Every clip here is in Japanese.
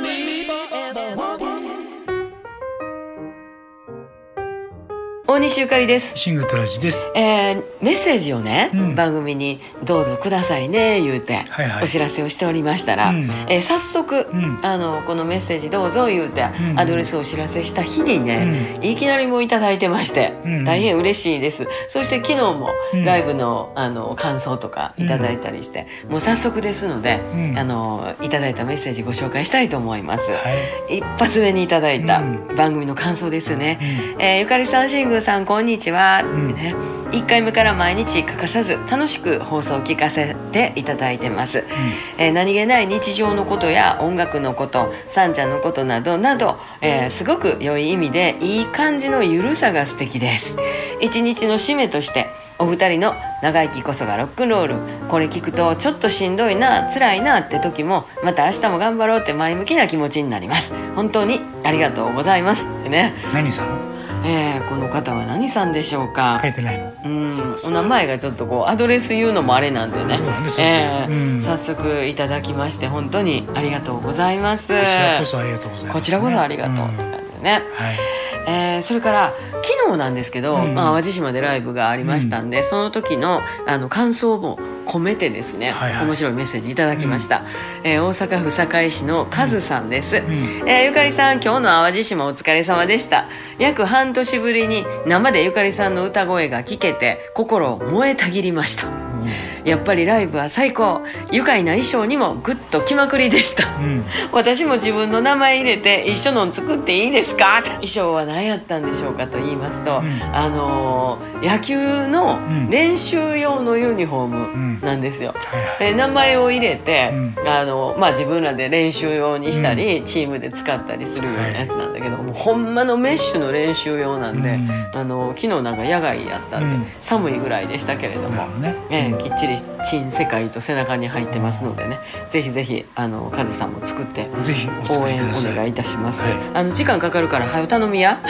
me forever. 大西ゆかりです。シングトラジです。えー、メッセージをね、うん。番組にどうぞくださいね言うて、はいはい。お知らせをしておりましたら、うん。えー早速、ん。あのこのメッセージどうぞ言うて、うん。アドレスをお知らせした日にね、いきなりもういただいてまして、うん。大変嬉しいです。そして昨日もうん。ライブのあの感想とかいただいたりして、もう早速ですので、うん。あのいただいたメッセージご紹介したいと思います。はい。一発目にいただいたうん。番組の感想ですね、えーゆかりさんしんぐさんこんにちは、ん。ね、1回目から毎日欠かさず楽しく放送を聞かせていただいてます、えー何気ない日常のことや音楽のことさんちゃんのことなどなど、えーすごく良い意味でいい感じのゆるさが素敵です。一日の締めとしてお二人の長生きこそがロックンロール。これ聞くとちょっとしんどいな辛いなって時もまた明日も頑張ろうって前向きな気持ちになります。本当にありがとうございます。ね、何さん？えーこの方は何さんでしょうか？書いてないの。うん。お名前がちょっとこうアドレス言うのもあれなんでね。早速いただきまして本当にありがとうございます。こちらこそありがとうございます、こちらこそありがとうってん感じでね、はい。えーそれから昨日なんですけど、うん。まあ、淡路島でライブがありましたんで、その時のあの感想も込めてですね、はいはい。面白いメッセージいただきました、えー大阪府堺市のカズさんです、ん。えーゆかりさん今日の淡路島お疲れ様でした。約半年ぶりに生でゆかりさんの歌声が聞けて心燃えたぎりましたやっぱりライブは最高。愉快な衣装にもグッときまくりでした。うん。私も自分の名前入れて一緒のん作っていいですか？衣装は何やったんでしょうかと言いますと、ん。あのー野球のん。練習用のユニフォーん。ムなんですよ。はいはい。で名前を入れて、うん。あのまあ、自分らで練習用にしたり、チームで使ったりするようなやつなんだけど、もうほんまのメッシュの練習用なんで、うん。あの昨日なんか野外やったんで、うん。寒いぐらいでしたけれども。ね。ええきっちり「珍世界」と背中に入ってますのでねぜひぜひあのカズさんも作って応援。お願いいたします、はい。あの時間かかるから早よ頼みや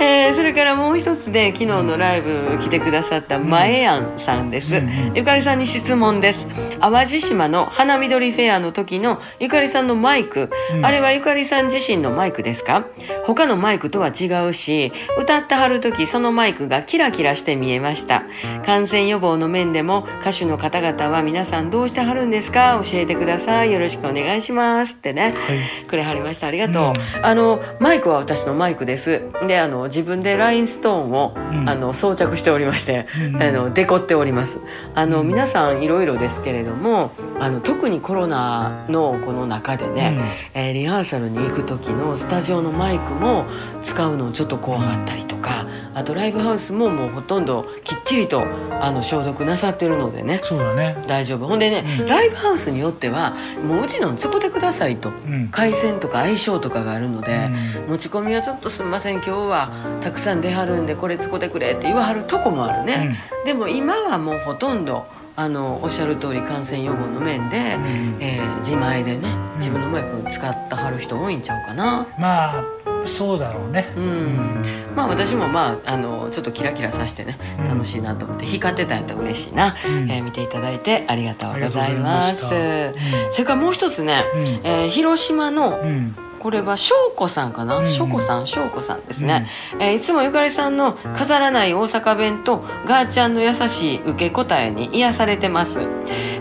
えーそれからもう一つで昨日のライブ来てくださった前やんさんです、ゆかりさんに質問です。淡路島の花緑フェアの時のゆかりさんのマイク、うん。あれはゆかりさん自身のマイクですか？他のマイクとは違うし歌ってはる時そのマイクがキラキラして見えました。感染予防の面でも歌手の方々は皆さんどうしてはるんですか？教えてください。よろしくお願いします。ってね、くれはりました。ありがとう、うん。あのマイクは私のマイクです。であの自分でラインストーンを、うん。あの装着しておりまして、うん。あのデコっております。あの皆さんいろいろですけれどもあの特にコロナのこの中でね、えーリハーサルに行く時のスタジオのマイクも使うのちょっと怖かったりとかあとライブハウスももうほとんどきっちりとあの消毒なさってるのでね。そうだね。大丈夫。ほんでね、うん。ライブハウスによってはもううちの使ってくださいと。うん。回線とか相性とかがあるので、うん。持ち込みはちょっとすみません。今日はたくさん出はるんでこれ使ってくれって言わはるとこもあるね、でも今はもうほとんどあのおっしゃる通り感染予防の面で、ん。えー自前でね自分のマイク使ってはる人多いんちゃうかな。まあそうだろうね。うん。まあ私もまああのちょっとキラキラさしてねうん。楽しいなと思って光ってたんやったら嬉しいな、うん。えー見ていただいてありがとうございます。うん。それからもう一つね、うん。えー広島のうん。これは翔子さんかな、うん。翔子さん？翔子さんですね、えーいつもゆかりさんの飾らない大阪弁とガーちゃんの優しい受け答えに癒されてます、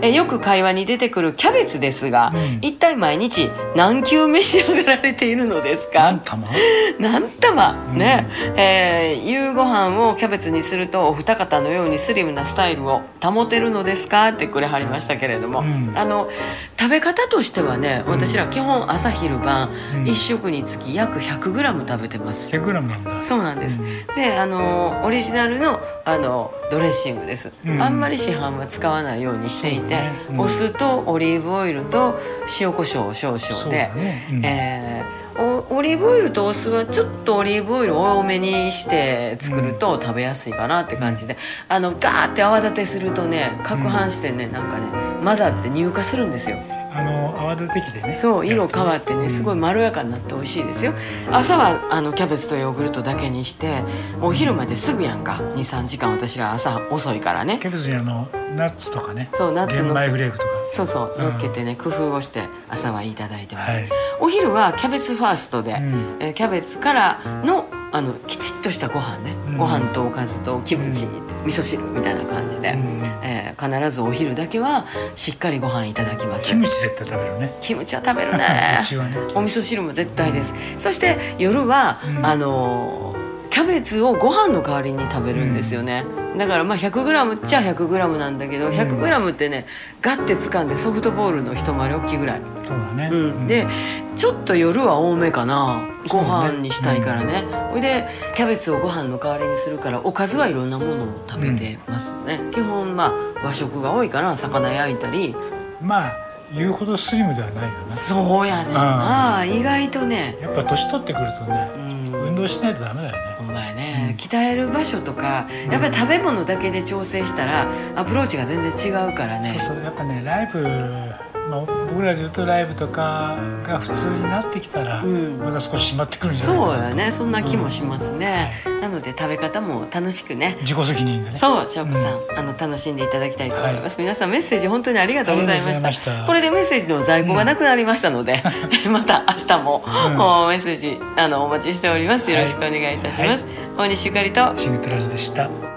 えーよく会話に出てくるキャベツですが、うん。一体毎日何球召し上がられているのですか？何玉？何玉？ね、えー夕ご飯をキャベツにするとお二方のようにスリムなスタイルを保てるのですか？ってくれはりましたけれども、うん。あの食べ方としてはね私ら基本朝昼晩うん。一食につき約 100g 食べてます。100グラムなんだ。そうなんです、うん。であのオリジナルのあのドレッシングです、うん。あんまり市販は使わないようにしていて、ね。うん。お酢とオリーブオイルと塩コショウ少々でだ、ね。うん。えオリーブオイルとお酢はちょっとオリーブオイルを多めにして作ると食べやすいかなって感じで、あのガーって泡立てするとね攪拌してね、なんかね混ざって乳化するんですよ。あの泡立て器でね。そう色変わってねすごいうんまろやかになって美味しいですよ。朝はあのキャベツとヨーグルトだけにしてお昼まですぐやんか。23時間私ら朝遅いからね。キャベツにあのナッツとかね。そうナッツのフレークとか。そうそううん。乗っけてね工夫をして朝はいただいてます、はい。お昼はキャベツファーストで、うん。えーキャベツからのあのきちっとしたご飯ね、うん。ご飯とおかずとキムチ、味噌汁みたいな感じえー必ずお昼だけはしっかりご飯いただきます。キムチ絶対食べるね。キムチは食べるね。ね。お味噌汁も絶対です。そして夜は、うん。あのーベツをご飯の代わりに食べるんですよね、だからまあ 100g っちゃ 100g なんだけど 100g ってねガッて掴んでソフトボールの一回り大きいぐらい、そうだね、うん、でちょっと夜は多めかな。ご飯にしたいからね。ほいでキャベツをご飯の代わりにするからおかずはいろんなものを食べてますね、基本まあ和食が多いかな。魚焼いたり。まあ言うほどスリムではないよなそうやね。ん。まあ意外とね。やっぱ年取ってくるとねうん。運動しないとダメだよねほんまやね、鍛える場所とかやっぱり食べ物だけで調整したらアプローチが全然違うからね。そうそうやっぱねライブ、まあ、僕らで言うとライブとかが普通になってきたら、うん。また少し締まってくるんじゃないかな。そうやね。そんな気もしますね、なので食べ方も楽しくね。自己責任でね。そう翔子さん、あの楽しんでいただきたいと思います、皆さんメッセージ本当にありがとうございました。これでメッセージの在庫がなくなりましたので、また明日も、おメッセージあのお待ちしております。よろしくお願いいたします、大西ゆかりと。シングトラジでした